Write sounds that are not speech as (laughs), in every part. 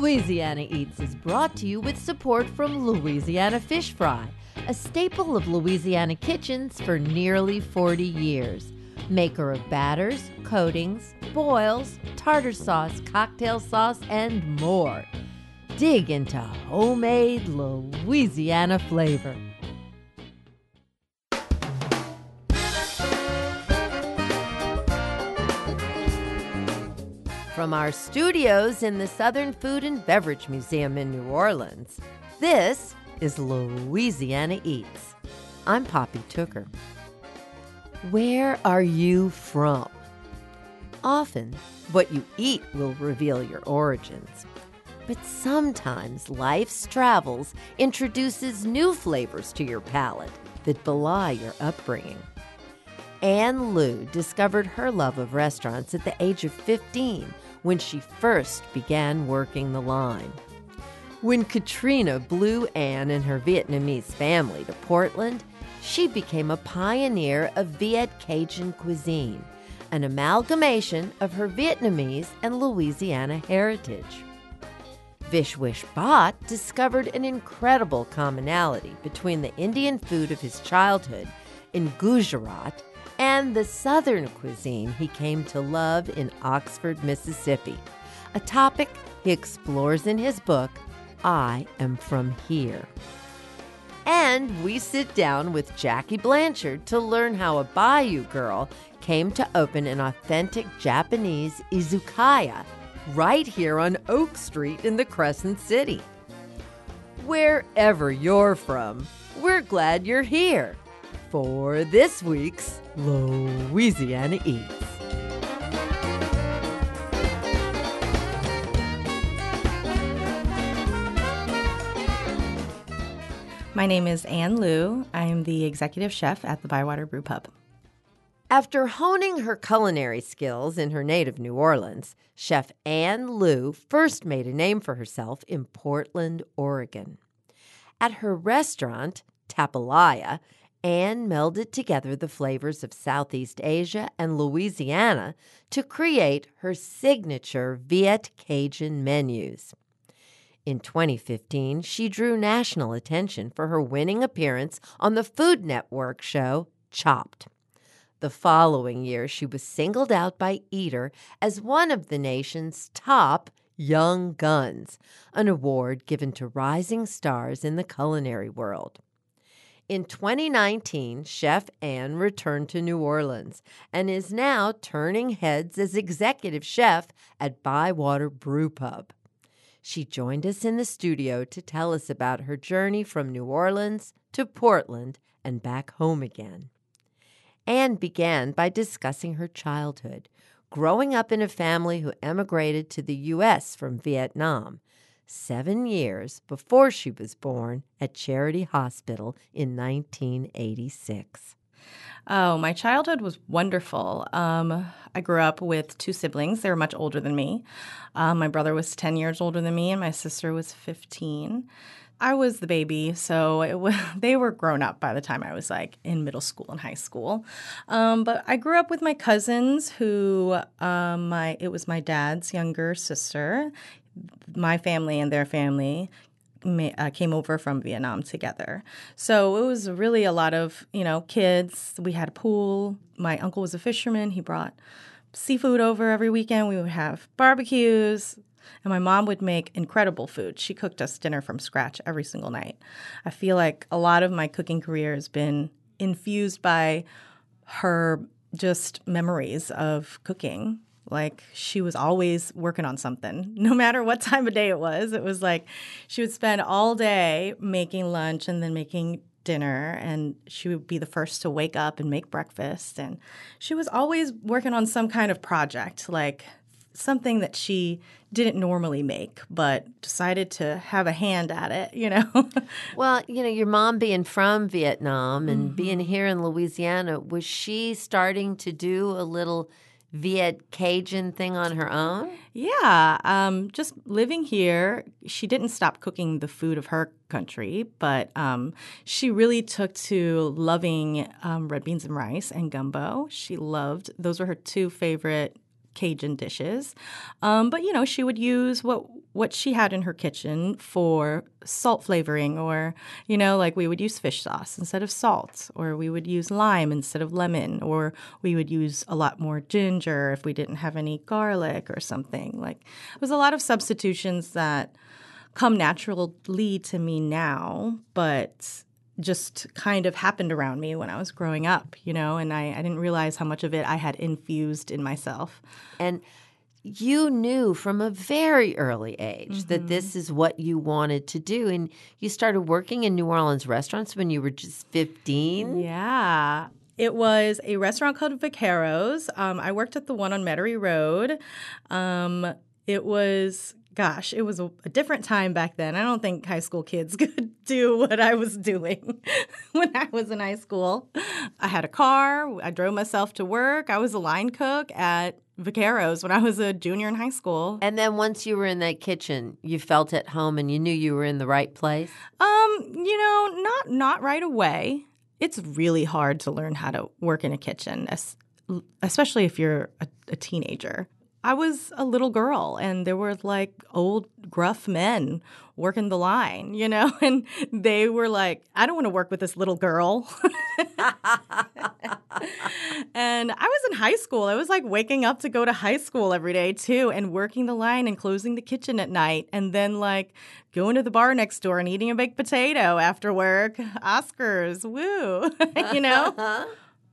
Louisiana Eats is brought to you with support from Louisiana Fish Fry, a staple of Louisiana kitchens for nearly 40 years. Maker of batters, coatings, boils, tartar sauce, cocktail sauce, and more. Dig into homemade Louisiana flavor. From our studios in the Southern Food and Beverage Museum in New Orleans, this is Louisiana Eats. I'm Poppy Tooker. Where are you from? Often, what you eat will reveal your origins. But sometimes life's travels introduces new flavors to your palate that belie your upbringing. Anh Luu discovered her love of restaurants at the age of 15 when she first began working the line. When Katrina blew Anh and her Vietnamese family to Portland, she became a pioneer of Viet Cajun cuisine, an amalgamation of her Vietnamese and Louisiana heritage. Vishwesh Bhatt discovered an incredible commonality between the Indian food of his childhood in Gujarat and the Southern cuisine he came to love in Oxford, Mississippi, a topic he explores in his book, I Am From Here. And we sit down with Jackie Blanchard to learn how a Bayou girl came to open an authentic Japanese izakaya right here on Oak Street in the Crescent City. Wherever you're from, we're glad you're here for this week's Louisiana Eats. My name is Anh Luu. I'm the executive chef at the Bywater Brew Pub. After honing her culinary skills in her native New Orleans, Chef Anh Luu first made a name for herself in Portland, Oregon. At her restaurant, Tapalaya, Anh melded together the flavors of Southeast Asia and Louisiana to create her signature Viet Cajun menus. In 2015, she drew national attention for her winning appearance on the Food Network show Chopped. The following year, she was singled out by Eater as one of the nation's top young guns, an award given to rising stars in the culinary world. In 2019, Chef Anh returned to New Orleans and is now turning heads as executive chef at Bywater Brew Pub. She joined us in the studio to tell us about her journey from New Orleans to Portland and back home again. Anh began by discussing her childhood, growing up in a family who emigrated to the U.S. from Vietnam seven years before she was born at Charity Hospital in 1986. Oh, my childhood was wonderful. Um, I grew up with two siblings. They were much older than me. Um, my brother was 10 years older than me, and my sister was 15. I was the baby, so (laughs) they were grown up by the time I was like in middle school and high school. Um, but I grew up with my cousins, who um, my it was my dad's younger sister my family and their family uh, came over from Vietnam together. So it was really a lot of, you know, kids. We had a pool. My uncle was a fisherman. He brought seafood over every weekend. We would have barbecues. And my mom would make incredible food. She cooked us dinner from scratch every single night. I feel like a lot of my cooking career has been infused by her just memories of cooking like she was always working on something, (laughs) no matter what time of day it was. It was like she would spend all day making lunch and then making dinner and she would be the first to wake up and make breakfast and she was always working on some kind of project like something that she didn't normally make but decided to have a hand at it you know (laughs) well you know your mom being from vietnam and mm-hmm. being here in louisiana was she starting to do a little Viet Cajun thing on her own? Yeah. Um, just living here, she didn't stop cooking the food of her country, but um, she really took to loving um, red beans and rice and gumbo. She loved, those were her two favorite Cajun dishes. Um, but, you know, she would use what what she had in her kitchen for salt flavoring, or, you know, like we would use fish sauce instead of salt, or we would use lime instead of lemon, or we would use a lot more ginger if we didn't have any garlic or something. Like, it was a lot of substitutions that come naturally to me now, but just kind of happened around me when I was growing up, you know, and I, I didn't realize how much of it I had infused in myself. And you knew from a very early age mm-hmm. that this is what you wanted to do. And you started working in New Orleans restaurants when you were just 15. Yeah. It was a restaurant called Vaqueros. Um, I worked at the one on Metairie Road. Um, it was gosh, it was a, a, different time back then. I don't think high school kids (laughs) could do what I was doing (laughs) when I was in high school. I had a car, I drove myself to work, I was a line cook at Vaqueros when I was a junior in high school. And then once you were in that kitchen, you felt at home and you knew you were in the right place? Um, you know, not not right away. It's really hard to learn how to work in a kitchen, especially if you're a, a teenager. I was a little girl and there were like old gruff men working the line, you know, (laughs) and they were like, I don't want to work with this little girl. (laughs) and I was in high school. I was like waking up to go to high school every day too and working the line and closing the kitchen at night and then like going to the bar next door and eating a baked potato after work. Oscars, woo, (laughs) you know?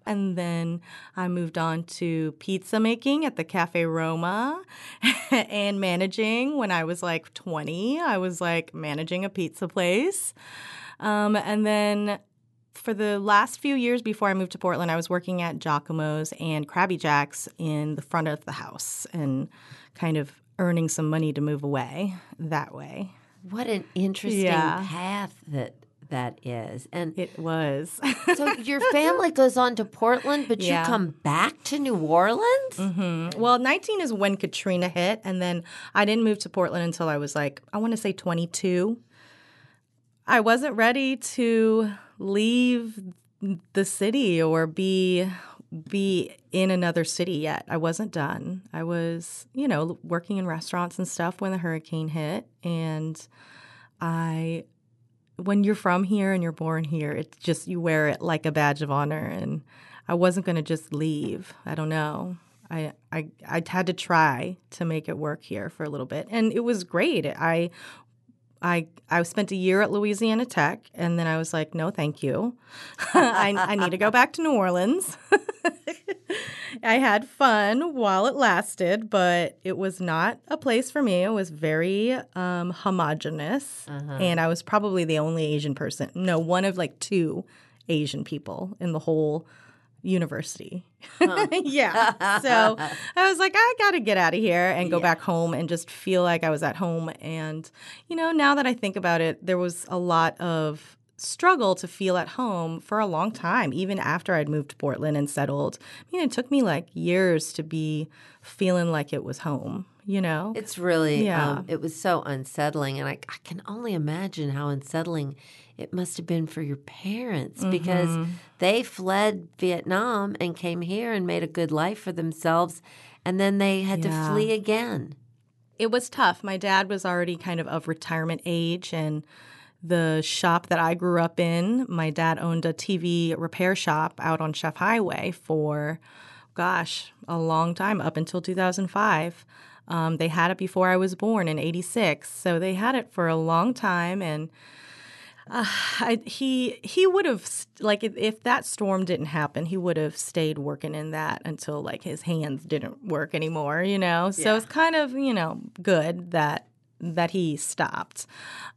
And then I moved on to pizza making at the Cafe Roma (laughs) and managing when I was like 20. I was like managing a pizza place. Um, and then for the last few years before I moved to Portland, I was working at Giacomo's and Crabby Jack's in the front of the house and kind of earning some money to move away that way. What an interesting yeah. path that that is. And it was. so (laughs) your family goes on to Portland, but yeah. you come back to New Orleans? Mm-hmm. Well, 19 is when Katrina hit. And then I didn't move to Portland until I was like, I want to say 22. I wasn't ready to leave the city or be be in another city yet. I wasn't done. I was, you know, working in restaurants and stuff when the hurricane hit and I when you're from here and you're born here, it's just you wear it like a badge of honor. And I wasn't going to just leave. I don't know. I, I I had to try to make it work here for a little bit, and it was great. I I I spent a year at Louisiana Tech, and then I was like, no, thank you. (laughs) I, I need to go back to New Orleans. (laughs) I had fun while it lasted, but it was not a place for me. It was very um, homogenous, uh-huh. and I was probably the only Asian person. No, one of like two Asian people in the whole university. Huh. (laughs) yeah. So I was like, I got to get out of here and go yeah. back home and just feel like I was at home. And, you know, now that I think about it, there was a lot of struggle to feel at home for a long time, even after I'd moved to Portland and settled. I mean, it took me like years to be feeling like it was home, you know? It's really, yeah. Um, it was so unsettling. And I, I, can only imagine how unsettling it must have been for your parents mm-hmm. because they fled Vietnam and came here and made a good life for themselves. And then they had yeah. to flee again. It was tough. My dad was already kind of of retirement age and the shop that I grew up in, my dad owned a TV repair shop out on Chef Highway for, gosh, a long time, up until 2005. Um, they had it before I was born in 86. So they had it for a long time. And uh, I, he he would have like if, if, that storm didn't happen, he would have stayed working in that until like his hands didn't work anymore, you know. So yeah. it's kind of you know good that that he stopped.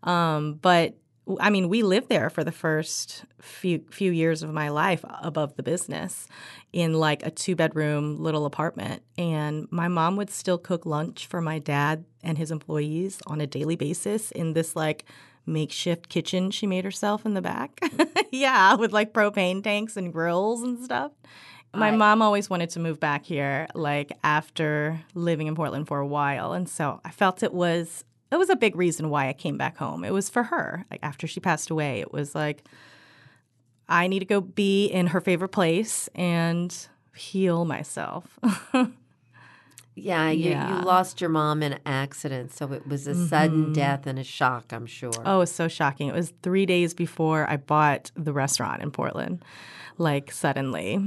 Um, but I mean, we lived there for the first few few years of my life above the business in like a two bedroom little apartment. And my mom would still cook lunch for my dad and his employees on a daily basis in this like makeshift kitchen she made herself in the back. (laughs) yeah, with like propane tanks and grills and stuff. My mom always wanted to move back here, like after living in Portland for a while. And so I felt it was it was a big reason why I came back home. It was for her. Like after she passed away, it was like I need to go be in her favorite place and heal myself. (laughs) Yeah, you, Yeah. you lost your mom in an accident, so it was a sudden mm-hmm. death and a shock, I'm sure. Oh, it was so shocking. It was three days before I bought the restaurant in Portland, like suddenly.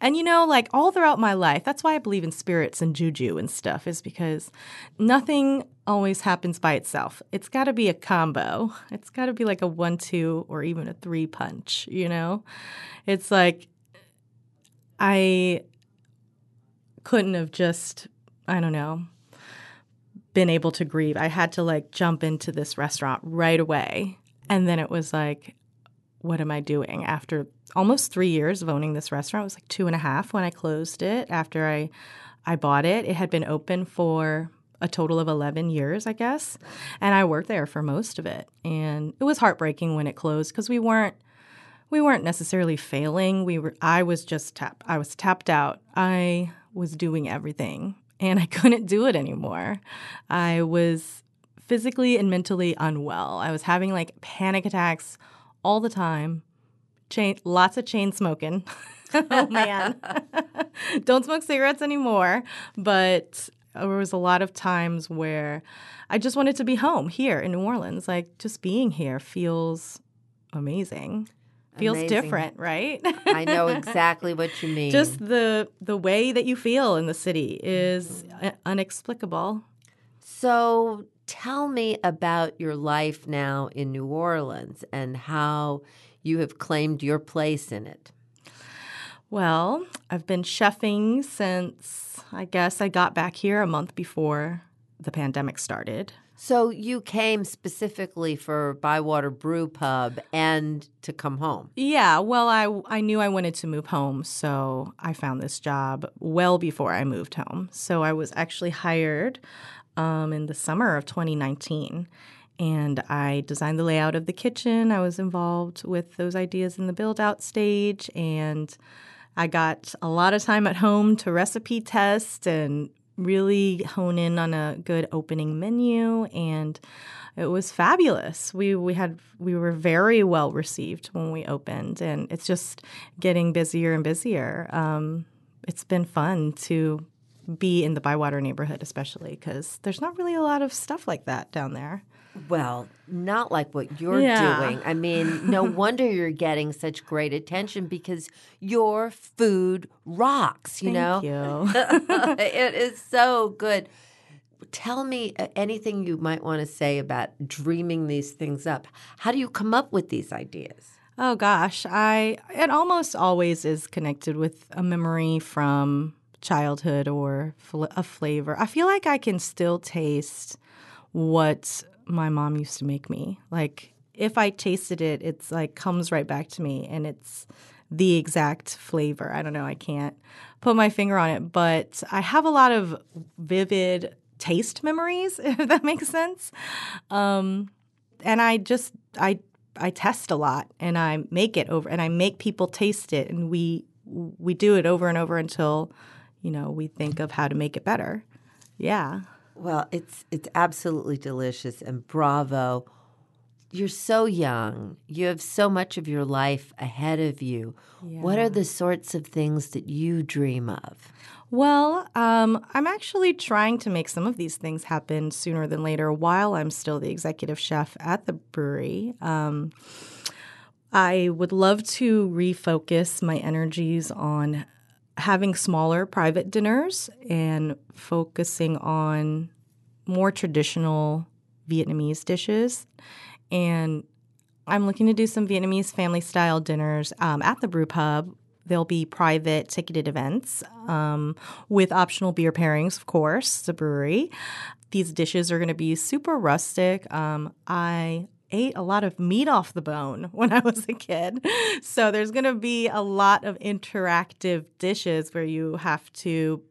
And you know, like all throughout my life, that's why I believe in spirits and juju and stuff, is because nothing always happens by itself. It's got to be a combo. It's got to be like a one, two, or even a three punch, you know? It's like I couldn't have just, I don't know, been able to grieve. I had to like jump into this restaurant right away. And then it was like, what am I doing after almost three years of owning this restaurant? It was like two and a half when I closed it after I I bought it. It had been open for a total of 11 years, I guess. And I worked there for most of it. And it was heartbreaking when it closed because we weren't we weren't necessarily failing. We were I was just tapped I was tapped out. I was doing everything and (laughs) I couldn't do it anymore. I was physically and mentally unwell. I was having like panic attacks all the time. Chain lots of chain smoking. (laughs) oh man. (laughs) Don't smoke cigarettes anymore, but there was a lot of times where I just wanted to be home here in New Orleans. Like just being here feels amazing. Feels Amazing. different, right? I know (laughs) exactly what you mean. just the the way that you feel in the city is mm-hmm. inexplicable. So tell me about your life now in New Orleans and how you have claimed your place in it. Well, I've been chefing since I guess I got back here a month before the pandemic started. So you came specifically for Bywater Brew Pub and to come home. Yeah, well, I I knew I wanted to move home, so I found this job well before I moved home. So I was actually hired um, in the summer of 2019, and I designed the layout of the kitchen. I was involved with those ideas in the build out stage, and I got a lot of time at home to recipe test and really hone in on a good opening menu and it was fabulous. We we had we were very well received when we opened, and it's just getting busier and busier. Um, it's been fun to be in the Bywater neighborhood, especially because there's not really a lot of stuff like that down there. Well, not like what you're Yeah. doing. I mean, no (laughs) wonder you're getting such great attention because your food rocks, you know? Thank you. (laughs) it (laughs) is so good. Tell me uh, anything you might want to say about dreaming these things up. How do you come up with these ideas? Oh gosh, I it almost always is connected with a memory from childhood or fl- a flavor. I feel like I can still taste what my mom used to make me. Like if I tasted it, it's like comes right back to me and it's the exact flavor. I don't know, I can't put my finger on it, but I have a lot of vivid taste memories (laughs) if that makes sense. Um and I just I I test a lot and I make it over and I make people taste it and we we do it over and over until you know we think of how to make it better. Yeah. Well, it's it's absolutely delicious and bravo. You're so young. You have so much of your life ahead of you. What are the sorts of things that you dream of? Well, um, I'm actually trying to make some of these things happen sooner than later while I'm still the executive chef at the brewery. Um, I would love to refocus my energies on having smaller private dinners and focusing on more traditional Vietnamese dishes. And I'm looking to do some Vietnamese family style dinners um, at the brew pub. There'll be private ticketed events um, with optional beer pairings, of course, the brewery. These dishes are going to be super rustic. Um, I ate a lot of meat off the bone (laughs) when I was a kid. So there's going to be a lot of interactive dishes where you have to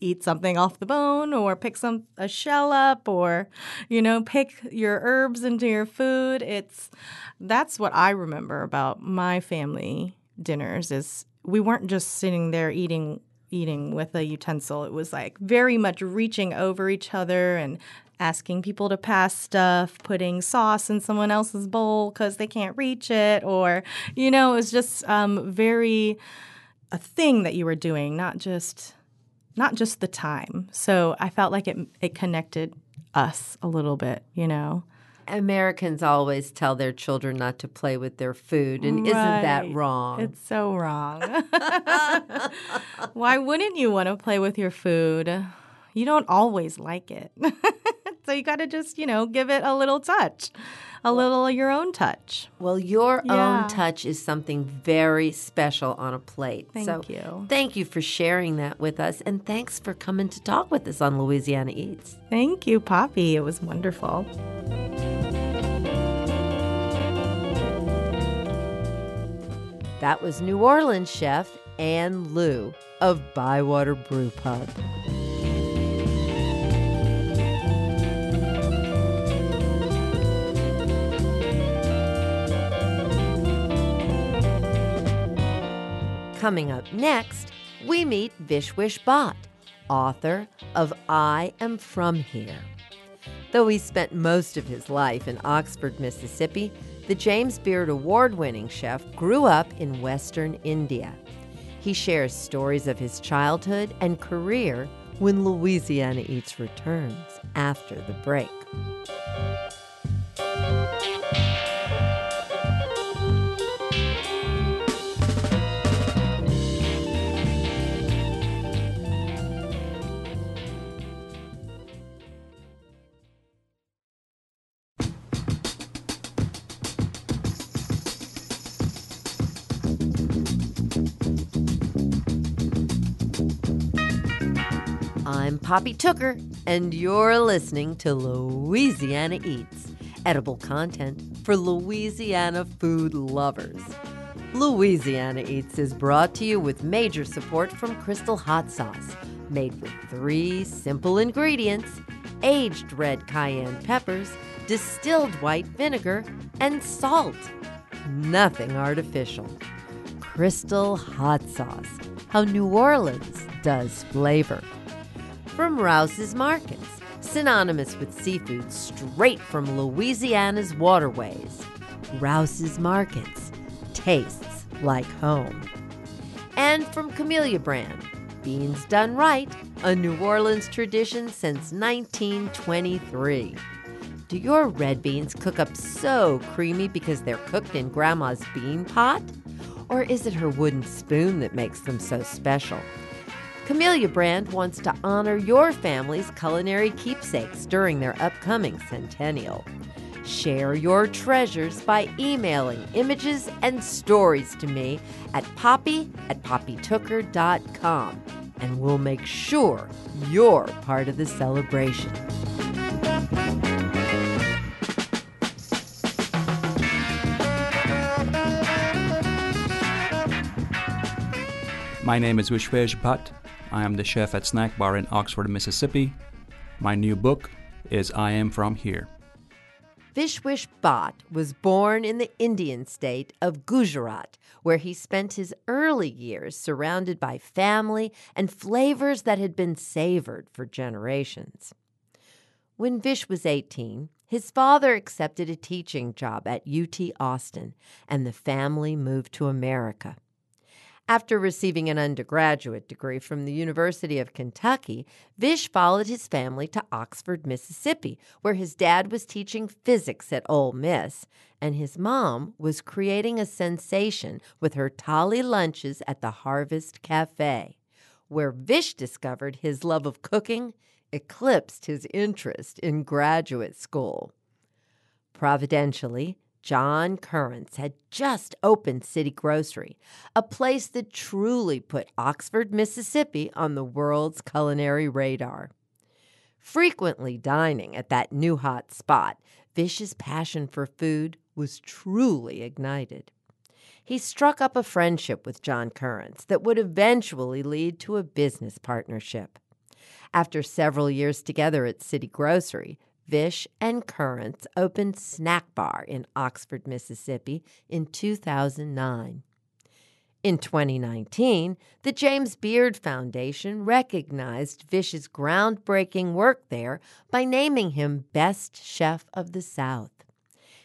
eat something off the bone or pick some a shell up or you know pick your herbs into your food it's that's what i remember about my family dinners is we weren't just sitting there eating eating with a utensil it was like very much reaching over each other and asking people to pass stuff putting sauce in someone else's bowl because they can't reach it or you know it was just um, very a thing that you were doing not just not just the time. So I felt like it it connected us a little bit, you know. Americans always tell their children not to play with their food, and isn't that wrong? It's so wrong. (laughs) Why wouldn't you want to play with your food? You don't always like it. (laughs) so you got to just, you know, give it a little touch, a little your own touch. well, your Yeah. own touch is something very special on a plate. Thank so you. Thank you for sharing that with us, and thanks for coming to talk with us on Louisiana Eats. Thank you, Poppy. It was wonderful. That was New Orleans chef Anh Luu of Bywater Brew Pub. Coming up next, we meet Vishwesh Bhatt, author of I Am From Here. Though he spent most of his life in Oxford, Mississippi, the James Beard Award winning chef grew up in Western India. He shares stories of his childhood and career when Louisiana Eats returns after the break. Poppy Tooker, and you're listening to Louisiana Eats, edible content for Louisiana food lovers. Louisiana Eats is brought to you with major support from Crystal Hot Sauce, made with three simple ingredients aged red cayenne peppers, distilled white vinegar, and salt. Nothing artificial. Crystal Hot Sauce, how New Orleans does flavor from Rouse's Markets, synonymous with seafood straight from Louisiana's waterways. Rouse's Markets tastes like home. And from Camellia Brand, beans done right, a New Orleans tradition since 1923. Do your red beans cook up so creamy because they're cooked in Grandma's bean pot? Or is it her wooden spoon that makes them so special? Camellia Brand wants to honor your family's culinary keepsakes during their upcoming centennial. Share your treasures by emailing images and stories to me at poppy at poppytooker.com, and we'll make sure you're part of the celebration. My name is Vishwesh Bhatt. I am the chef at Snack Bar in Oxford, Mississippi. My new book is I Am From Here. Vishwesh Bhatt was born in the Indian state of Gujarat, where he spent his early years surrounded by family and flavors that had been savored for generations. When Vish was 18, his father accepted a teaching job at UT Austin, and the family moved to America. After receiving an undergraduate degree from the University of Kentucky, Vish followed his family to Oxford, Mississippi, where his dad was teaching physics at Ole Miss, and his mom was creating a sensation with her thali lunches at the Harvest Cafe, where Vish discovered his love of cooking eclipsed his interest in graduate school. Providentially, John Currence had just opened City Grocery, a place that truly put Oxford, Mississippi on the world's culinary radar. Frequently dining at that new hot spot, Vish's passion for food was truly ignited. He struck up a friendship with John Currence that would eventually lead to a business partnership. After several years together at City Grocery, Vish and Currence opened Snack Bar in Oxford, Mississippi in 2009. In 2019, the James Beard Foundation recognized Vish's groundbreaking work there by naming him Best Chef of the South.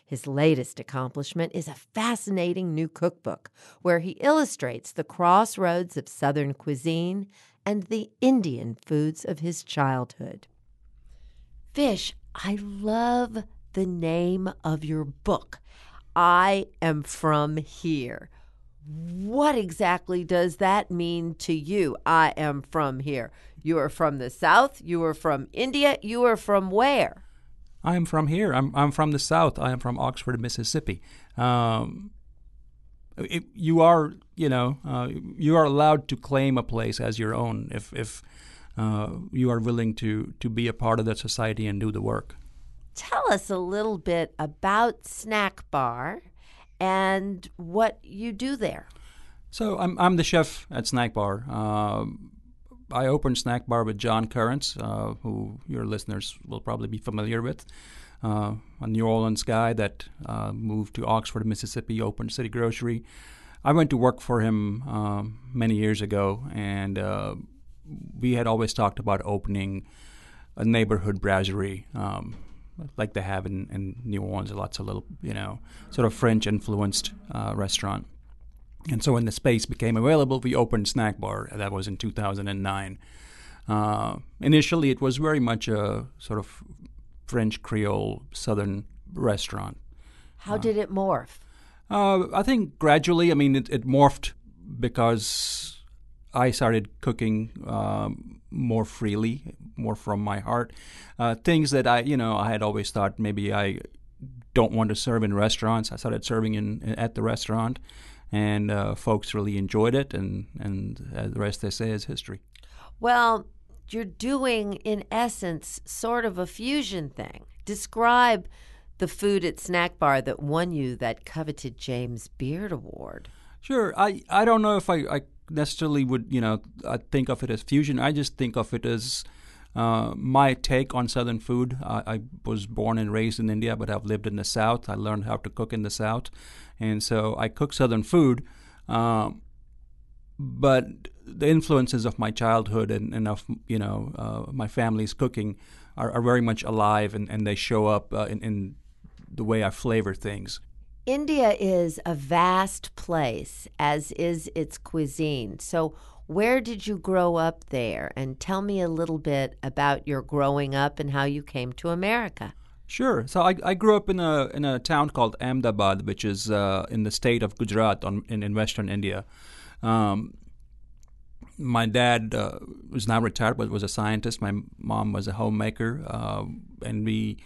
His latest accomplishment is a fascinating new cookbook where he illustrates the crossroads of Southern cuisine and the Indian foods of his childhood. Vish, I love the name of your book. I am from here. What exactly does that mean to you? I am from here. You are from the South. You are from India. You are from where? I am from here. I'm I'm from the South. I am from Oxford, Mississippi. Um, it, you are, you know, uh, you are allowed to claim a place as your own if if uh, you are willing to to be a part of that society and do the work. Tell us a little bit about Snack Bar and what you do there. So I'm I'm the chef at Snack Bar. Uh, I opened Snack Bar with John Currence, uh, who your listeners will probably be familiar with. Uh, a New Orleans guy that uh, moved to Oxford, Mississippi, opened City Grocery. I went to work for him um, many years ago, and uh, we had always talked about opening a neighborhood brasserie. Um, like they have in, in New Orleans, lots of little, you know, sort of French influenced uh, restaurant. And so when the space became available, we opened Snack Bar. That was in 2009. Uh, initially, it was very much a sort of French Creole Southern restaurant. How uh, did it morph? Uh, I think gradually. I mean, it, it morphed because I started cooking um, more freely, more from my heart. Uh, things that I, you know, I had always thought maybe I don't want to serve in restaurants. I started serving in at the restaurant and uh, folks really enjoyed it, and and uh, the rest they say is history. Well, you're doing in essence sort of a fusion thing. Describe the food at Snack Bar that won you that coveted James Beard Award. Sure, I I don't know if I, I necessarily would you know I think of it as fusion. I just think of it as uh, my take on Southern food. I, I, was born and raised in India, but I've lived in the South. I learned how to cook in the South, and so I cook Southern food. Um, but the influences of my childhood and, and of you know uh, my family's cooking are, are, very much alive, and, and they show up uh, in, in the way I flavor things. India is a vast place, as is its cuisine. So, where did you grow up there? And tell me a little bit about your growing up and how you came to America. Sure. So I, I grew up in a in a town called Ahmedabad, which is uh, in the state of Gujarat on, in, in western India. Um, my dad uh, was now retired, but was a scientist. My mom was a homemaker, uh, and we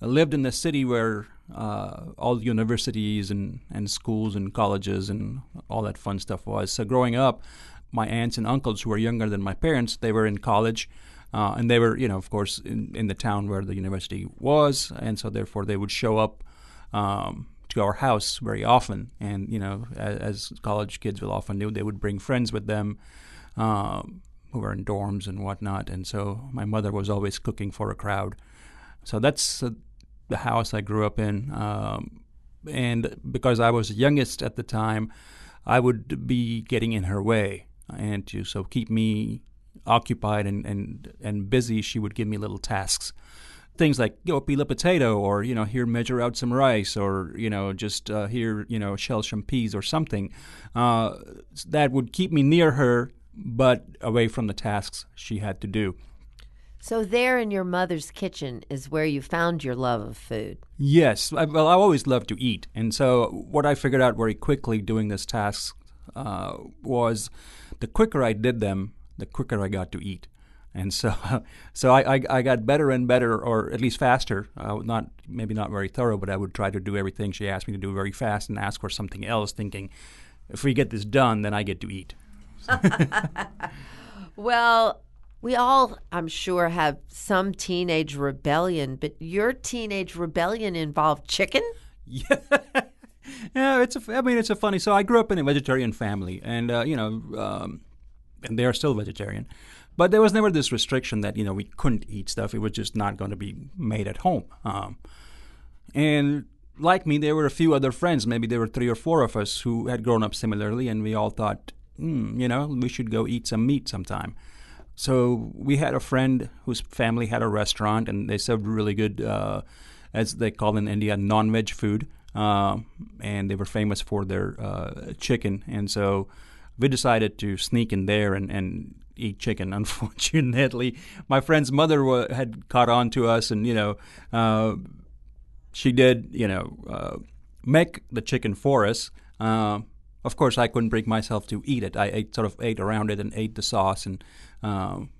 lived in the city where uh, all the universities and, and schools and colleges and all that fun stuff was. So growing up, my aunts and uncles who were younger than my parents, they were in college. Uh, and they were, you know, of course, in, in the town where the university was, and so therefore they would show up um, to our house very often. And you know, as, as, college kids will often do, they would bring friends with them um, who were in dorms and whatnot. And so my mother was always cooking for a crowd. So that's uh, the house I grew up in. Um, and because I was youngest at the time, I would be getting in her way and to so keep me occupied and, and, and busy, she would give me little tasks. Things like go peel a potato, or you know, here measure out some rice, or you know, just uh, here you know, shell some peas or something. Uh, that would keep me near her, but away from the tasks she had to do. So there in your mother's kitchen is where you found your love of food. Yes, I, well, I always loved to eat, and so what I figured out very quickly doing this task uh, was the quicker I did them, the quicker I got to eat. And so, (laughs) so I, I, I got better and better, or at least faster. Uh, not maybe not very thorough, but I would try to do everything she asked me to do very fast and ask for something else, thinking, if we get this done, then I get to eat. (laughs) well, we all, I'm sure, have some teenage rebellion, but your teenage rebellion involved chicken. Yeah. (laughs) yeah, it's a. I mean, it's a funny. So I grew up in a vegetarian family, and uh, you know, um, and they are still vegetarian. But there was never this restriction that you know we couldn't eat stuff. It was just not going to be made at home. Um, and like me, there were a few other friends. Maybe there were three or four of us who had grown up similarly, and we all thought, mm, you know, we should go eat some meat sometime. So we had a friend whose family had a restaurant, and they served really good, uh, as they call in India, non-veg food. Uh, and they were famous for their uh, chicken. And so we decided to sneak in there and, and eat chicken. (laughs) Unfortunately, my friend's mother had caught on to us, and you know, uh, she did, you know, uh, make the chicken for us. Of course, I couldn't bring myself to eat it. I ate sort of ate around it and ate the sauce, and um,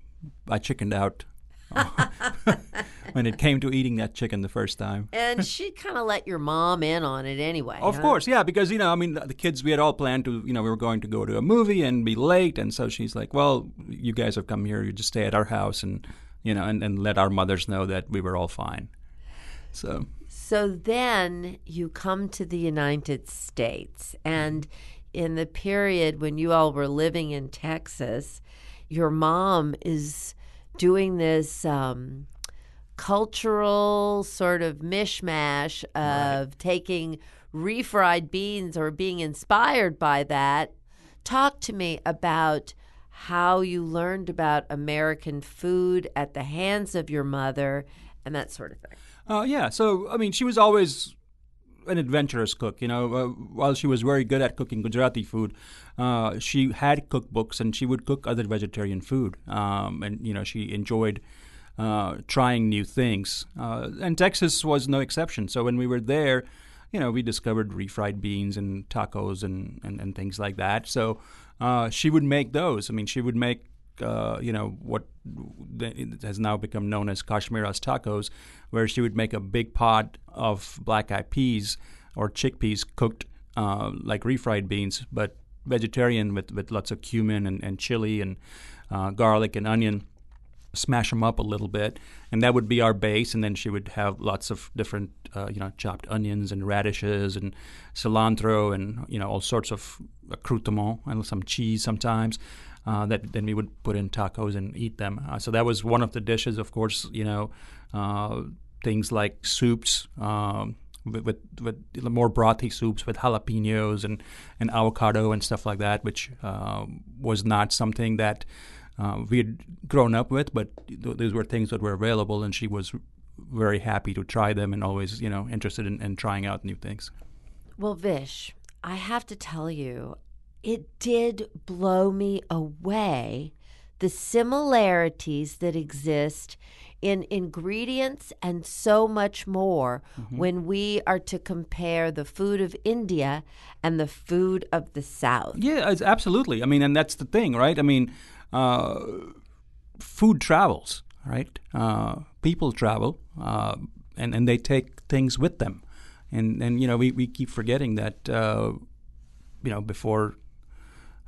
I chickened out (laughs) when it came to eating that chicken the first time. And she kind of let your mom in on it anyway. Of huh? course, yeah, because you know, I mean, the the kids we had all planned to, you know, we were going to go to a movie and be late, and so she's like, "Well, you guys have come here, you just stay at our house, and you know, and, and let our mothers know that we were all fine." So So then you come to the United States, and in the period when you all were living in Texas, your mom is doing this um, cultural sort of mishmash of taking refried beans or being inspired by that. Talk to me about how you learned about American food at the hands of your mother and that sort of thing. Uh, yeah. So I mean, she was always an adventurous cook. You know, uh, while she was very good at cooking Gujarati food, uh, she had cookbooks and she would cook other vegetarian food. Um, and you know, she enjoyed uh, trying new things. Uh, and Texas was no exception. So when we were there, you know, we discovered refried beans and tacos and, and, and things like that. So uh, she would make those. I mean, she would make uh, you know what has now become known as Kashmira's tacos, where she would make a big pot of black-eyed peas or chickpeas cooked uh, like refried beans, but vegetarian with, with lots of cumin and, and chili and uh, garlic and onion. Smash them up a little bit, and that would be our base. And then she would have lots of different, uh, you know, chopped onions and radishes and cilantro and you know all sorts of accoutrement and some cheese sometimes uh, that then we would put in tacos and eat them. Uh, so that was one of the dishes, of course. You know, uh, things like soups um, with, with, with more brothy soups with jalapenos and, and avocado and stuff like that, which uh, was not something that uh, we had grown up with, but th- these were things that were available, and she was very happy to try them and always, you know, interested in, in trying out new things. Well, Vish, I have to tell you, it did blow me away the similarities that exist in ingredients and so much more when we are to compare the food of India and the food of the South. Yeah, it's absolutely. I mean, and that's the thing, right? I mean, uh, food travels, right? Uh, people travel, uh, and and they take things with them, and and you know we, we keep forgetting that uh, you know before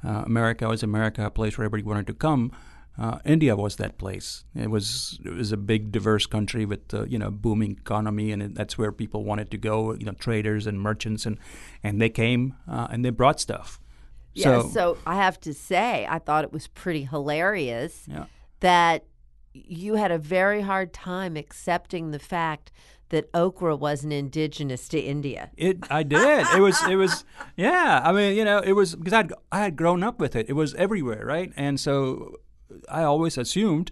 uh, America was America, a place where everybody wanted to come. Uh, India was that place. It was it was a big, diverse country with uh, you know booming economy, and it, that's where people wanted to go. You know, traders and merchants, and and they came uh, and they brought stuff. Yeah, so I have to say, I thought it was pretty hilarious Yeah. that you had a very hard time accepting the fact that okra wasn't indigenous to India. It, I did. It was, it was, yeah. I mean, you know, it was because I'd, I had grown up with it. It was everywhere, right? And so I always assumed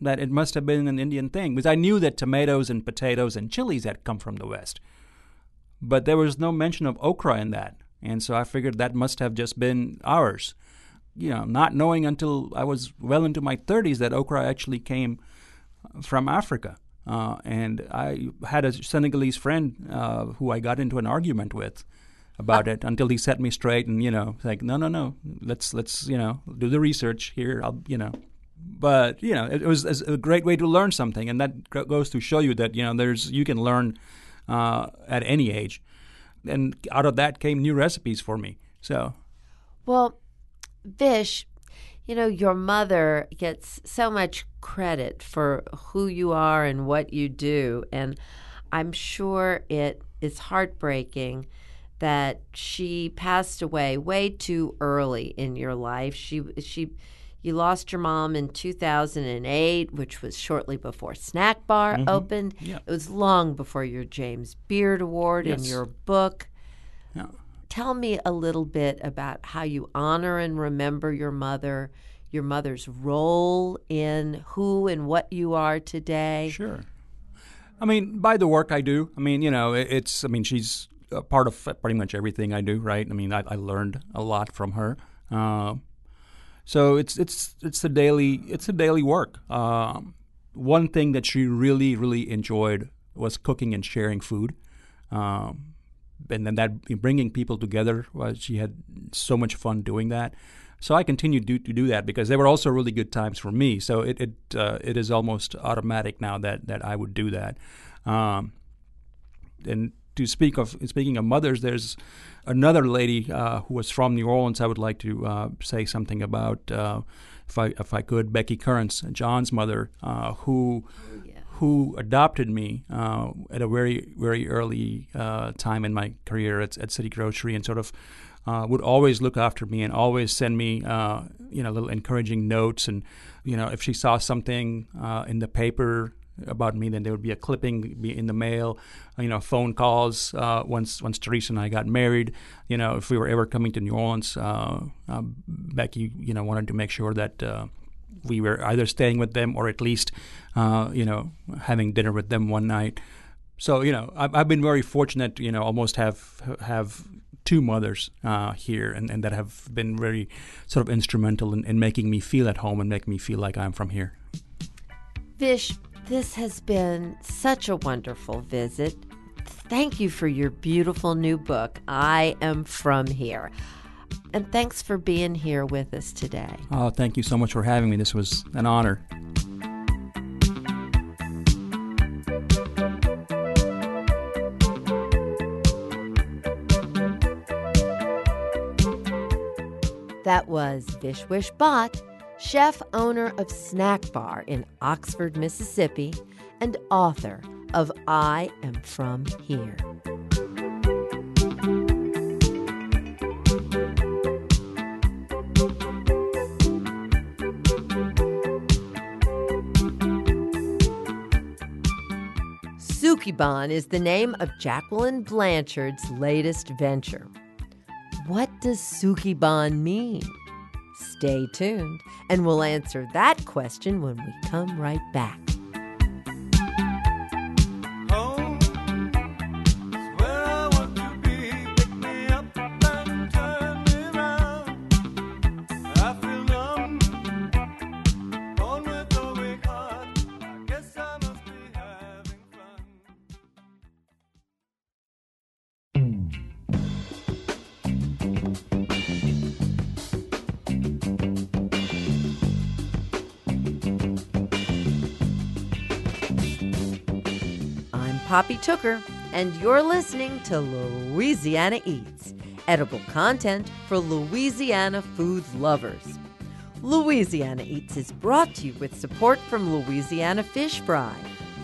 that it must have been an Indian thing because I knew that tomatoes and potatoes and chilies had come from the West, but there was no mention of okra in that, and so I figured that must have just been ours. You know, not knowing until I was well into my 30s that okra actually came from Africa. Uh, and I had a Senegalese friend uh, who I got into an argument with about it until he set me straight and you know like no no no. Let's let's you know do the research here. I'll you know. But you know it, was, it was a great way to learn something. And that goes to show you that you know there's you can learn uh, at any age. And out of that came new recipes for me. So Well, Vish, you know, your mother gets so much credit for who you are and what you do. And I'm sure it is heartbreaking that she passed away way too early in your life. She, she, you lost your mom in 2008, which was shortly before Snack Bar mm-hmm. opened. Yeah. It was long before your James Beard Award and your book yeah. Tell me a little bit about how you honor and remember your mother, your mother's role in who and what you are today. Sure. I mean, by the work I do, I mean, you know, it's, I mean, she's a part of pretty much everything I do, right? I mean, I, I learned a lot from her. Uh, So it's it's it's a daily it's a daily work. Um, one thing that she really really enjoyed was cooking and sharing food. Um, and then that bringing people together was she had so much fun doing that. So I continued to, to do that because they were also really good times for me. So it it uh, it is almost automatic now that that I would do that. Um, and to speak of speaking of mothers, there's another lady uh, who was from New Orleans. I would like to uh, say something about, uh, if I if I could, Becky Currence, John's mother, uh, who Oh. Who adopted me uh, at a very very early uh, time in my career at, at City Grocery and sort of uh, would always look after me and always send me uh, you know little encouraging notes. And you know if she saw something uh, in the paper about me then there would be a clipping be in the mail you know phone calls uh, once once Teresa and I got married. You know if we were ever coming to New Orleans Becky you know wanted to make sure that we were either staying with them or at least, uh, you know, having dinner with them one night. So you know, I've, I've been very fortunate. You know, almost have have two mothers uh, here, and, and that have been very sort of instrumental in, in making me feel at home and make me feel like I'm from here. Vish, this has been such a wonderful visit. Thank you for your beautiful new book, I Am From Here. And thanks for being here with us today. Oh, thank you so much for having me. This was an honor. That was Vishwesh Bhatt, chef owner of Snack Bar in Oxford, Mississippi, and author of I Am From Here. Sukeban is the name of Jacqueline Blanchard's latest venture. What does Sukeban mean? Stay tuned, and we'll answer that question when we come right back. Poppy Tooker, and you're listening to Louisiana Eats, edible content for Louisiana food lovers. Louisiana Eats is brought to you with support from Louisiana Fish Fry,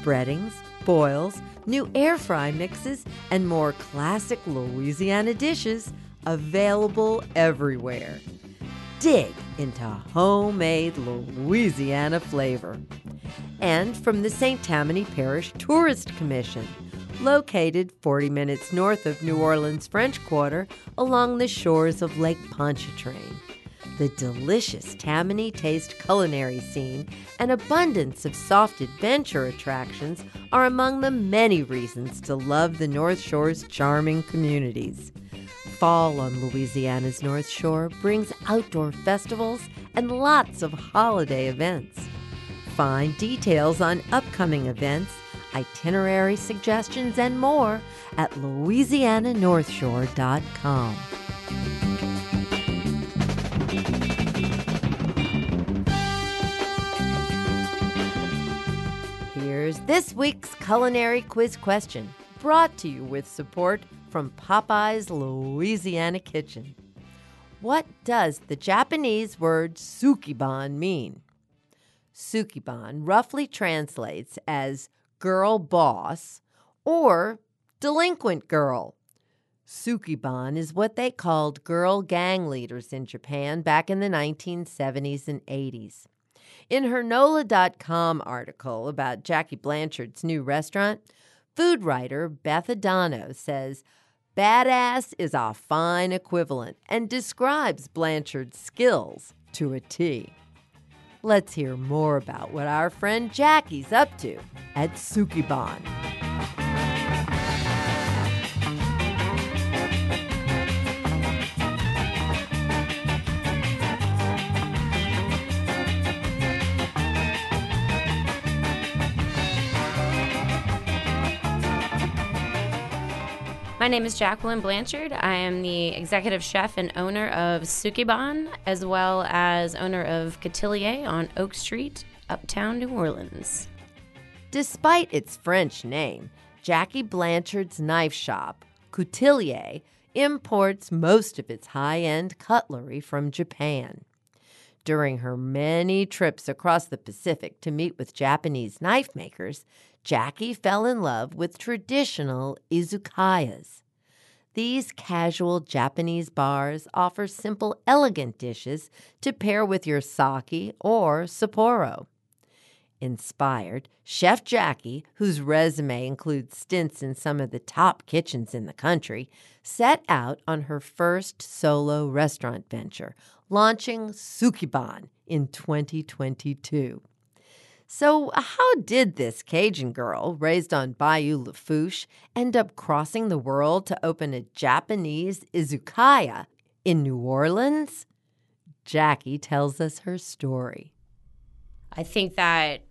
breadings, boils, new air fry mixes, and more classic Louisiana dishes available everywhere. Dig into homemade Louisiana flavor and from the St. Tammany Parish Tourist Commission, located 40 minutes north of New Orleans French Quarter along the shores of Lake Pontchartrain. The delicious Tammany Taste culinary scene and abundance of soft adventure attractions are among the many reasons to love the North Shore's charming communities. Fall on Louisiana's North Shore brings outdoor festivals and lots of holiday events. Find details on upcoming events, itinerary suggestions, and more at louisiananorthshore.com. Here's this week's culinary quiz question, brought to you with support from Popeye's Louisiana Kitchen. What does the Japanese word sukeban mean? Sukeban roughly translates as girl boss or delinquent girl. Sukeban is what they called girl gang leaders in Japan back in the 1970s and 80s. In her NOLA.com article about Jackie Blanchard's new restaurant, food writer Beth D'Addono says, Badass is a fine equivalent and describes Blanchard's skills to a T. Let's hear more about what our friend Jackie's up to at Sukeban. My name is Jacqueline Blanchard. I am the executive chef and owner of Sukeban, as well as owner of Coutelier on Oak Street, uptown New Orleans. Despite its French name, Jackie Blanchard's knife shop, Coutelier, imports most of its high end cutlery from Japan. During her many trips across the Pacific to meet with Japanese knife makers, Jackie fell in love with traditional izakayas. These casual Japanese bars offer simple, elegant dishes to pair with your sake or Sapporo. Inspired, Chef Jackie, whose resume includes stints in some of the top kitchens in the country, set out on her first solo restaurant venture, launching Sukeban in 2022. So, how did this Cajun girl, raised on Bayou Lafourche, end up crossing the world to open a Japanese izakaya in New Orleans? Jackie tells us her story. I think that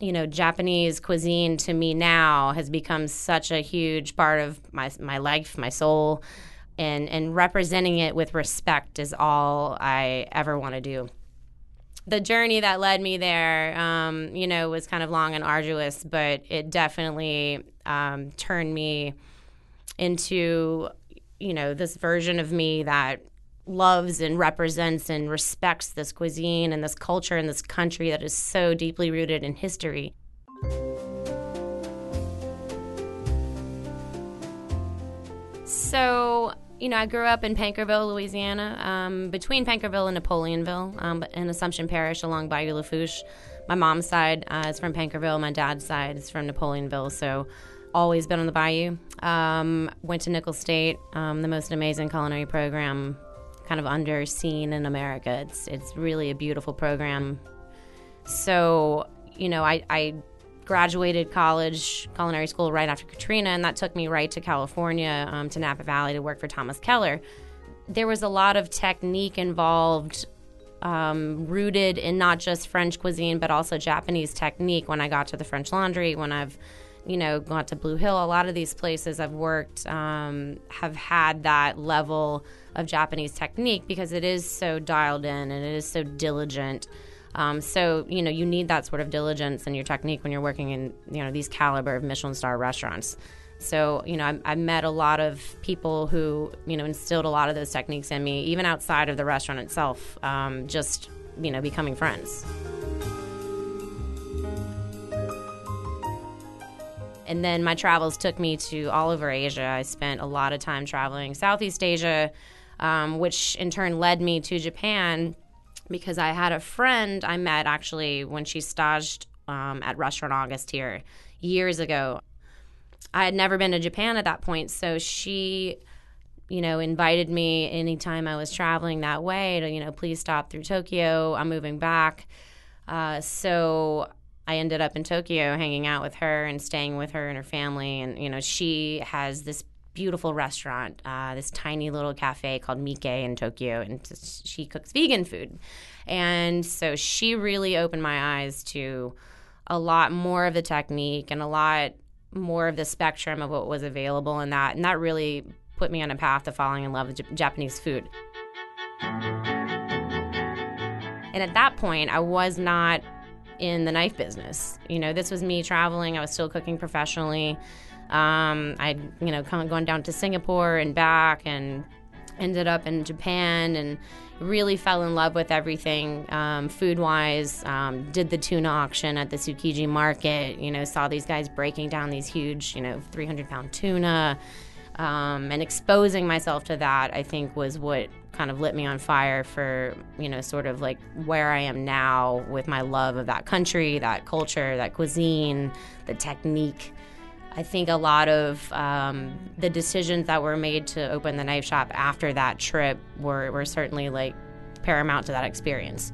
you know Japanese cuisine to me now has become such a huge part of my my life, my soul, and and representing it with respect is all I ever want to do. The journey that led me there, um, you know, was kind of long and arduous, but it definitely um, turned me into, you know, this version of me that loves and represents and respects this cuisine and this culture and this country that is so deeply rooted in history. So, you know, I grew up in Paincourtville, Louisiana, um, between Paincourtville and Napoleonville, um, in Assumption Parish along Bayou Lafourche. My mom's side uh, is from Paincourtville. My dad's side is from Napoleonville. So, always been on the Bayou. Um, went to Nicholls State, um, the most amazing culinary program, kind of underseen in America. It's it's really a beautiful program. So, you know, I, I graduated college culinary school right after Katrina, and that took me right to California, um, to Napa Valley to work for Thomas Keller. There was a lot of technique involved, um, rooted in not just French cuisine, but also Japanese technique when I got to the French Laundry, when I've you know, gone to Blue Hill, a lot of these places I've worked um, have had that level of Japanese technique because it is so dialed in and it is so diligent. Um, so you know you need that sort of diligence in your technique when you're working in you know these caliber of Michelin star restaurants. So you know I, I met a lot of people who you know instilled a lot of those techniques in me, even outside of the restaurant itself. Um, just you know becoming friends. And then my travels took me to all over Asia. I spent a lot of time traveling Southeast Asia, um, which in turn led me to Japan because I had a friend I met actually when she staged um, at Restaurant August here years ago. I had never been to Japan at that point, so she, you know, invited me anytime I was traveling that way to, you know, please stop through Tokyo. I'm moving back. Uh, so I ended up in Tokyo hanging out with her and staying with her and her family. And, you know, she has this beautiful restaurant, uh, this tiny little cafe called Mike in Tokyo, and she cooks vegan food. And so she really opened my eyes to a lot more of the technique and a lot more of the spectrum of what was available in that. And that really put me on a path to falling in love with J- Japanese food. And at that point, I was not in the knife business. You know, this was me traveling. I was still cooking professionally. Um, I'd, you know, kind of gone down to Singapore and back and ended up in Japan and really fell in love with everything um, food wise. Um, did the tuna auction at the Tsukiji market, you know, saw these guys breaking down these huge, you know, 300 pound tuna. Um, and exposing myself to that, I think, was what kind of lit me on fire for, you know, sort of like where I am now with my love of that country, that culture, that cuisine, the technique. I think a lot of um, the decisions that were made to open the knife shop after that trip were, were certainly like paramount to that experience.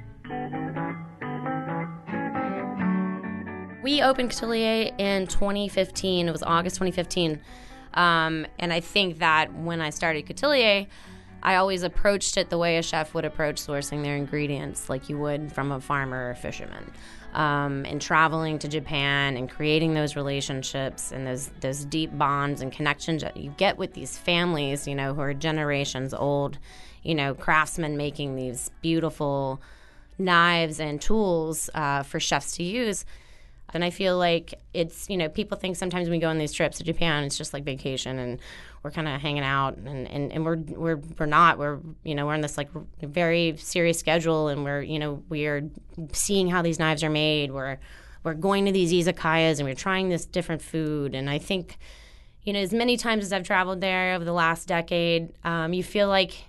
We opened Coutelier in 2015. It was August 2015. Um, and I think that when I started Coutelier, I always approached it the way a chef would approach sourcing their ingredients, like you would from a farmer or fisherman. Um, and traveling to Japan and creating those relationships and those those deep bonds and connections that you get with these families, you know, who are generations old, you know, craftsmen making these beautiful knives and tools uh, for chefs to use. And I feel like it's, you know, people think sometimes when we go on these trips to Japan, it's just like vacation and we're kind of hanging out and, and, and we're, we're, we're not, we're, you know, we're on this like very serious schedule and we're, you know, we're seeing how these knives are made. We're, we're going to these izakayas and we're trying this different food. And I think, you know, as many times as I've traveled there over the last decade, um, you feel like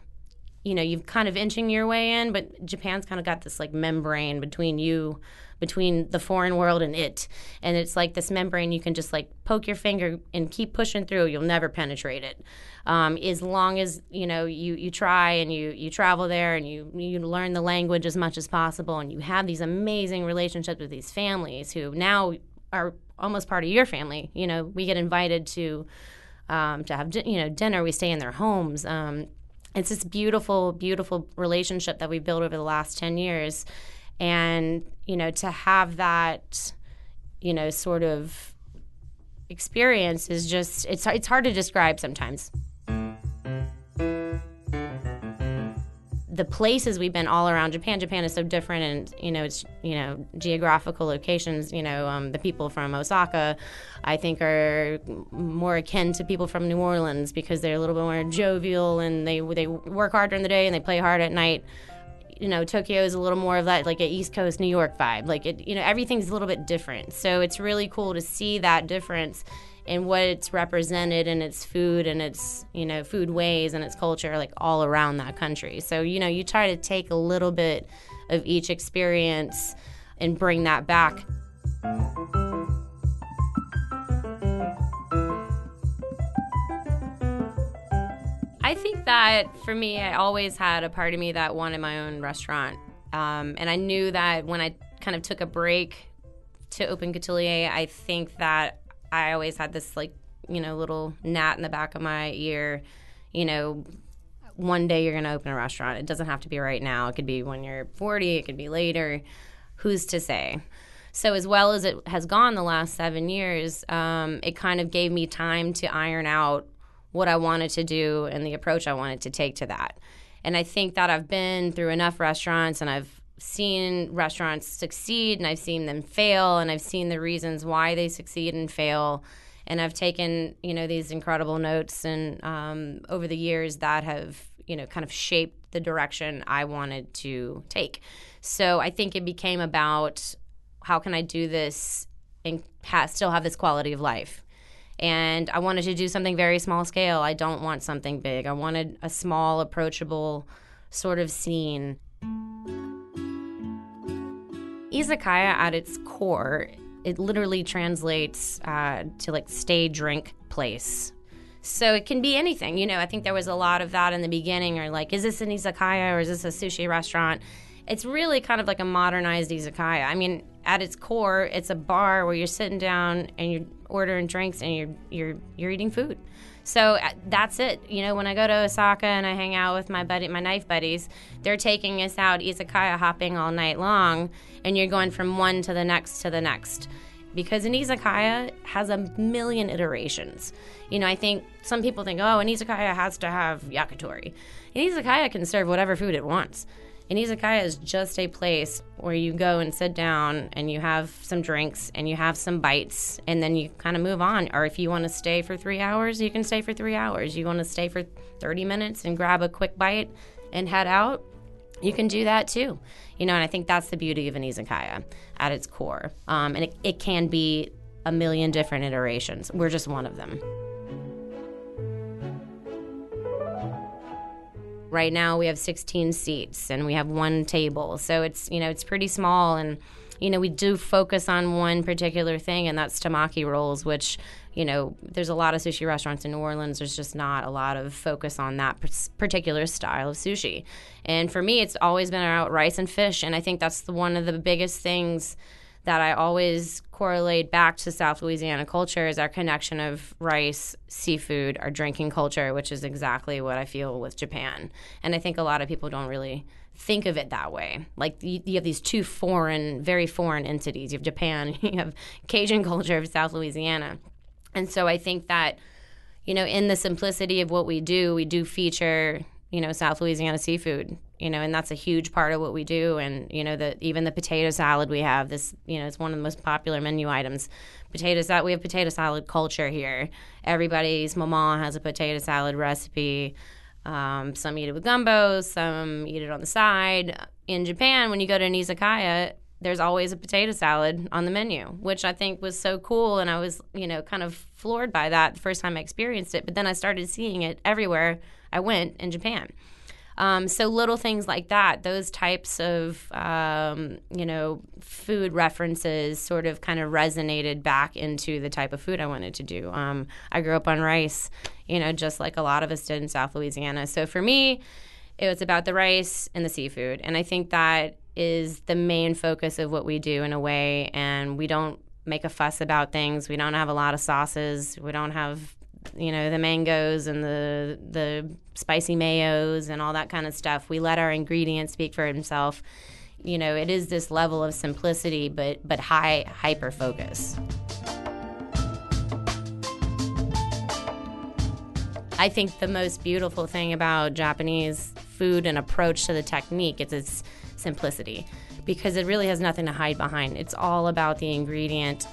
you know you've kind of inching your way in but japan's kind of got this like membrane between you between the foreign world and it. And it's like this membrane you can just like poke your finger and keep pushing through. You'll never penetrate it. Um, as long as you know you you try and you you travel there and you you learn the language as much as possible and you have these amazing relationships with these families who now are almost part of your family you know we get invited to um, to have you know dinner. We stay in their homes. Um, it's this beautiful, beautiful relationship that we've built over the last 10 years. And, you know, to have that, you know, sort of experience is just, it's, it's hard to describe sometimes. The places we've been all around Japan. Japan is so different, and you know, it's you know geographical locations. You know, um, the people from Osaka, I think, are more akin to people from New Orleans because they're a little bit more jovial and they they work hard during the day and they play hard at night. You know, Tokyo is a little more of that like an East Coast New York vibe. Like it, you know, everything's a little bit different. So it's really cool to see that difference and what it's represented in its food and its you know food ways and its culture like all around that country so you know you try to take a little bit of each experience and bring that back I think that for me, I always had a part of me that wanted my own restaurant. Um, and I knew that when I kind of took a break to open Coutelier, I think that I always had this like you know little gnat in the back of my ear. You know, one day you're going to open a restaurant. It doesn't have to be right now. It could be when you're 40. It could be later. Who's to say? So as well as it has gone the last seven years, um, it kind of gave me time to iron out what I wanted to do and the approach I wanted to take to that. And I think that I've been through enough restaurants and I've seen restaurants succeed and I've seen them fail and I've seen the reasons why they succeed and fail. And I've taken, you know, these incredible notes and um, over the years that have, you know, kind of shaped the direction I wanted to take. So I think it became about how can I do this and ha- still have this quality of life. And I wanted to do something very small scale. I don't want something big. I wanted a small, approachable sort of scene izakaya at its core, it literally translates uh, to like stay, drink, place. So it can be anything. You know, I think there was a lot of that in the beginning, or like, is this an izakaya or is this a sushi restaurant? It's really kind of like a modernized izakaya. I mean, at its core, it's a bar where you're sitting down and you're ordering drinks and you're you're you're eating food. So uh, that's it. You know, when I go to Osaka and I hang out with my buddy, my knife buddies, they're taking us out izakaya hopping all night long, and you're going from one to the next to the next. Because an izakaya has a million iterations. You know, I think some people think, oh, an izakaya has to have yakitori. An izakaya can serve whatever food it wants. An izakaya is just a place where you go and sit down and you have some drinks and you have some bites and then you kind of move on. Or if you want to stay for three hours, you can stay for three hours. You want to stay for 30 minutes and grab a quick bite and head out, you can do that too. You know, and I think that's the beauty of an izakaya at its core. Um, and it, it can be a million different iterations. We're just one of them. Right now we have 16 seats and we have one table. So it's, you know, it's pretty small and you know, we do focus on one particular thing and that's tamaki rolls, which, you know, there's a lot of sushi restaurants in New Orleans. There's just not a lot of focus on that particular style of sushi. And for me, it's always been about rice and fish. And I think that's the, one of the biggest things that I always correlate back to South Louisiana culture is our connection of rice, seafood, our drinking culture, which is exactly what I feel with Japan. And I think a lot of people don't really think of it that way. Like you, you have these two foreign, very foreign entities. You have Japan, (laughs) you have Cajun culture of South Louisiana. And so I think that, you know, in the simplicity of what we do, we do feature, you know, South Louisiana seafood, you know, and that's a huge part of what we do. And, you know, the even the potato salad we have, this, you know, it's one of the most popular menu items. Potato salad, we have potato salad culture here. Everybody's mama has a potato salad recipe. Um, some eat it with gumbo, some eat it on the side. In Japan, when you go to an izakaya, there's always a potato salad on the menu, which I think was so cool. And I was, you know, kind of floored by that the first time I experienced it. But then I started seeing it everywhere I went in Japan. Um, so little things like that, those types of um, you know food references, sort of kind of resonated back into the type of food I wanted to do. Um, I grew up on rice, you know, just like a lot of us did in South Louisiana. So for me, it was about the rice and the seafood, and I think that is the main focus of what we do in a way. And we don't make a fuss about things. We don't have a lot of sauces. We don't have you know the mangoes and the the spicy mayos and all that kind of stuff. We let our ingredients speak for himself. You know, it is this level of simplicity, but but high hyper focus. I think the most beautiful thing about Japanese food and approach to the technique is its simplicity because it really has nothing to hide behind. It's all about the ingredient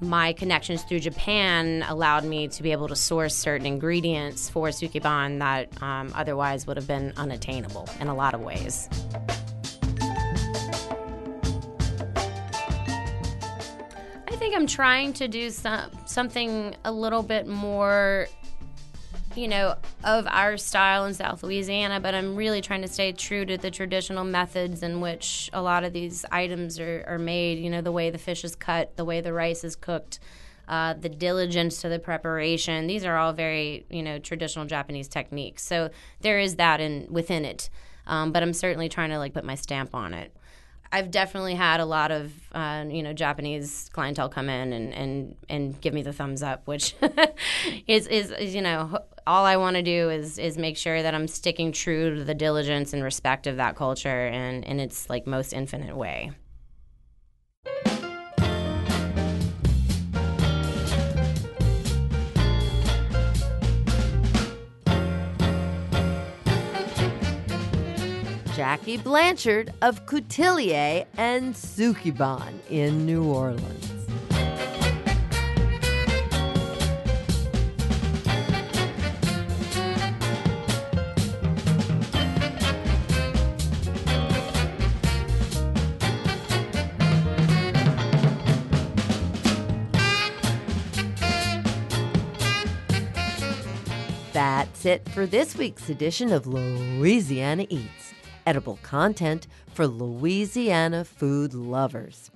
my connections through Japan allowed me to be able to source certain ingredients for Sukeban that um, otherwise would have been unattainable in a lot of ways. I think I'm trying to do some, something a little bit more, you know, of our style in South Louisiana, but I'm really trying to stay true to the traditional methods in which a lot of these items are, are made. You know, the way the fish is cut, the way the rice is cooked, uh, the diligence to the preparation. These are all very, you know, traditional Japanese techniques. So there is that in within it, um, but I'm certainly trying to like put my stamp on it. I've definitely had a lot of uh, you know Japanese clientele come in and, and, and give me the thumbs up, which (laughs) is, is, is you know all I want to do is is make sure that I'm sticking true to the diligence and respect of that culture and in its like most infinite way. Jackie Blanchard of Coutelier and Sukeban in New Orleans. It for this week's edition of Louisiana Eats, edible content for Louisiana food lovers.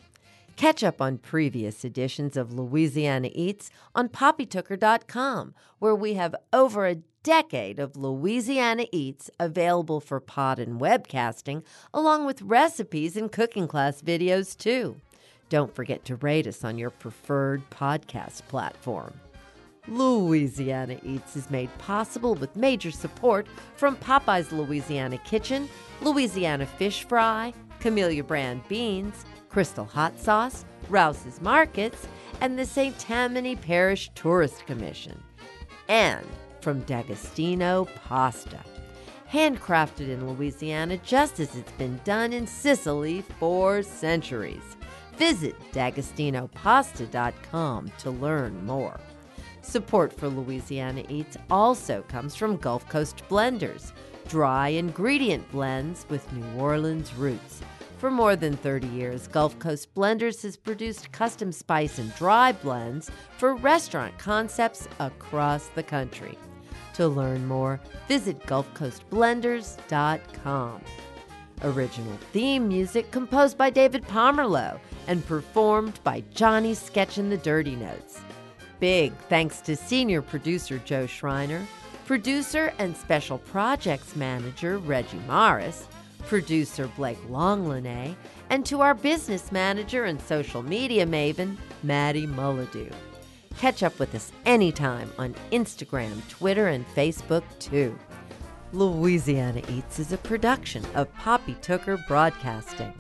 Catch up on previous editions of Louisiana Eats on poppytooker.com, where we have over a decade of Louisiana Eats available for pod and webcasting, along with recipes and cooking class videos, too. Don't forget to rate us on your preferred podcast platform. Louisiana Eats is made possible with major support from Popeye's Louisiana Kitchen, Louisiana Fish Fry, Camellia Brand Beans, Crystal Hot Sauce, Rouse's Markets, and the St. Tammany Parish Tourist Commission. And from D'Agostino Pasta. Handcrafted in Louisiana just as it's been done in Sicily for centuries. Visit d'agostinopasta.com to learn more. Support for Louisiana Eats also comes from Gulf Coast Blenders, dry ingredient blends with New Orleans roots. For more than 30 years, Gulf Coast Blenders has produced custom spice and dry blends for restaurant concepts across the country. To learn more, visit GulfCoastBlenders.com. Original theme music composed by David Pomerleau and performed by Johnny Sketch and the Dirty Notes. Big thanks to senior producer Joe Schreiner, producer and special projects manager Reggie Morris, producer Blake Longlinay, and to our business manager and social media maven, Maddie Mullidew. Catch up with us anytime on Instagram, Twitter, and Facebook, too. Louisiana Eats is a production of Poppy Tooker Broadcasting.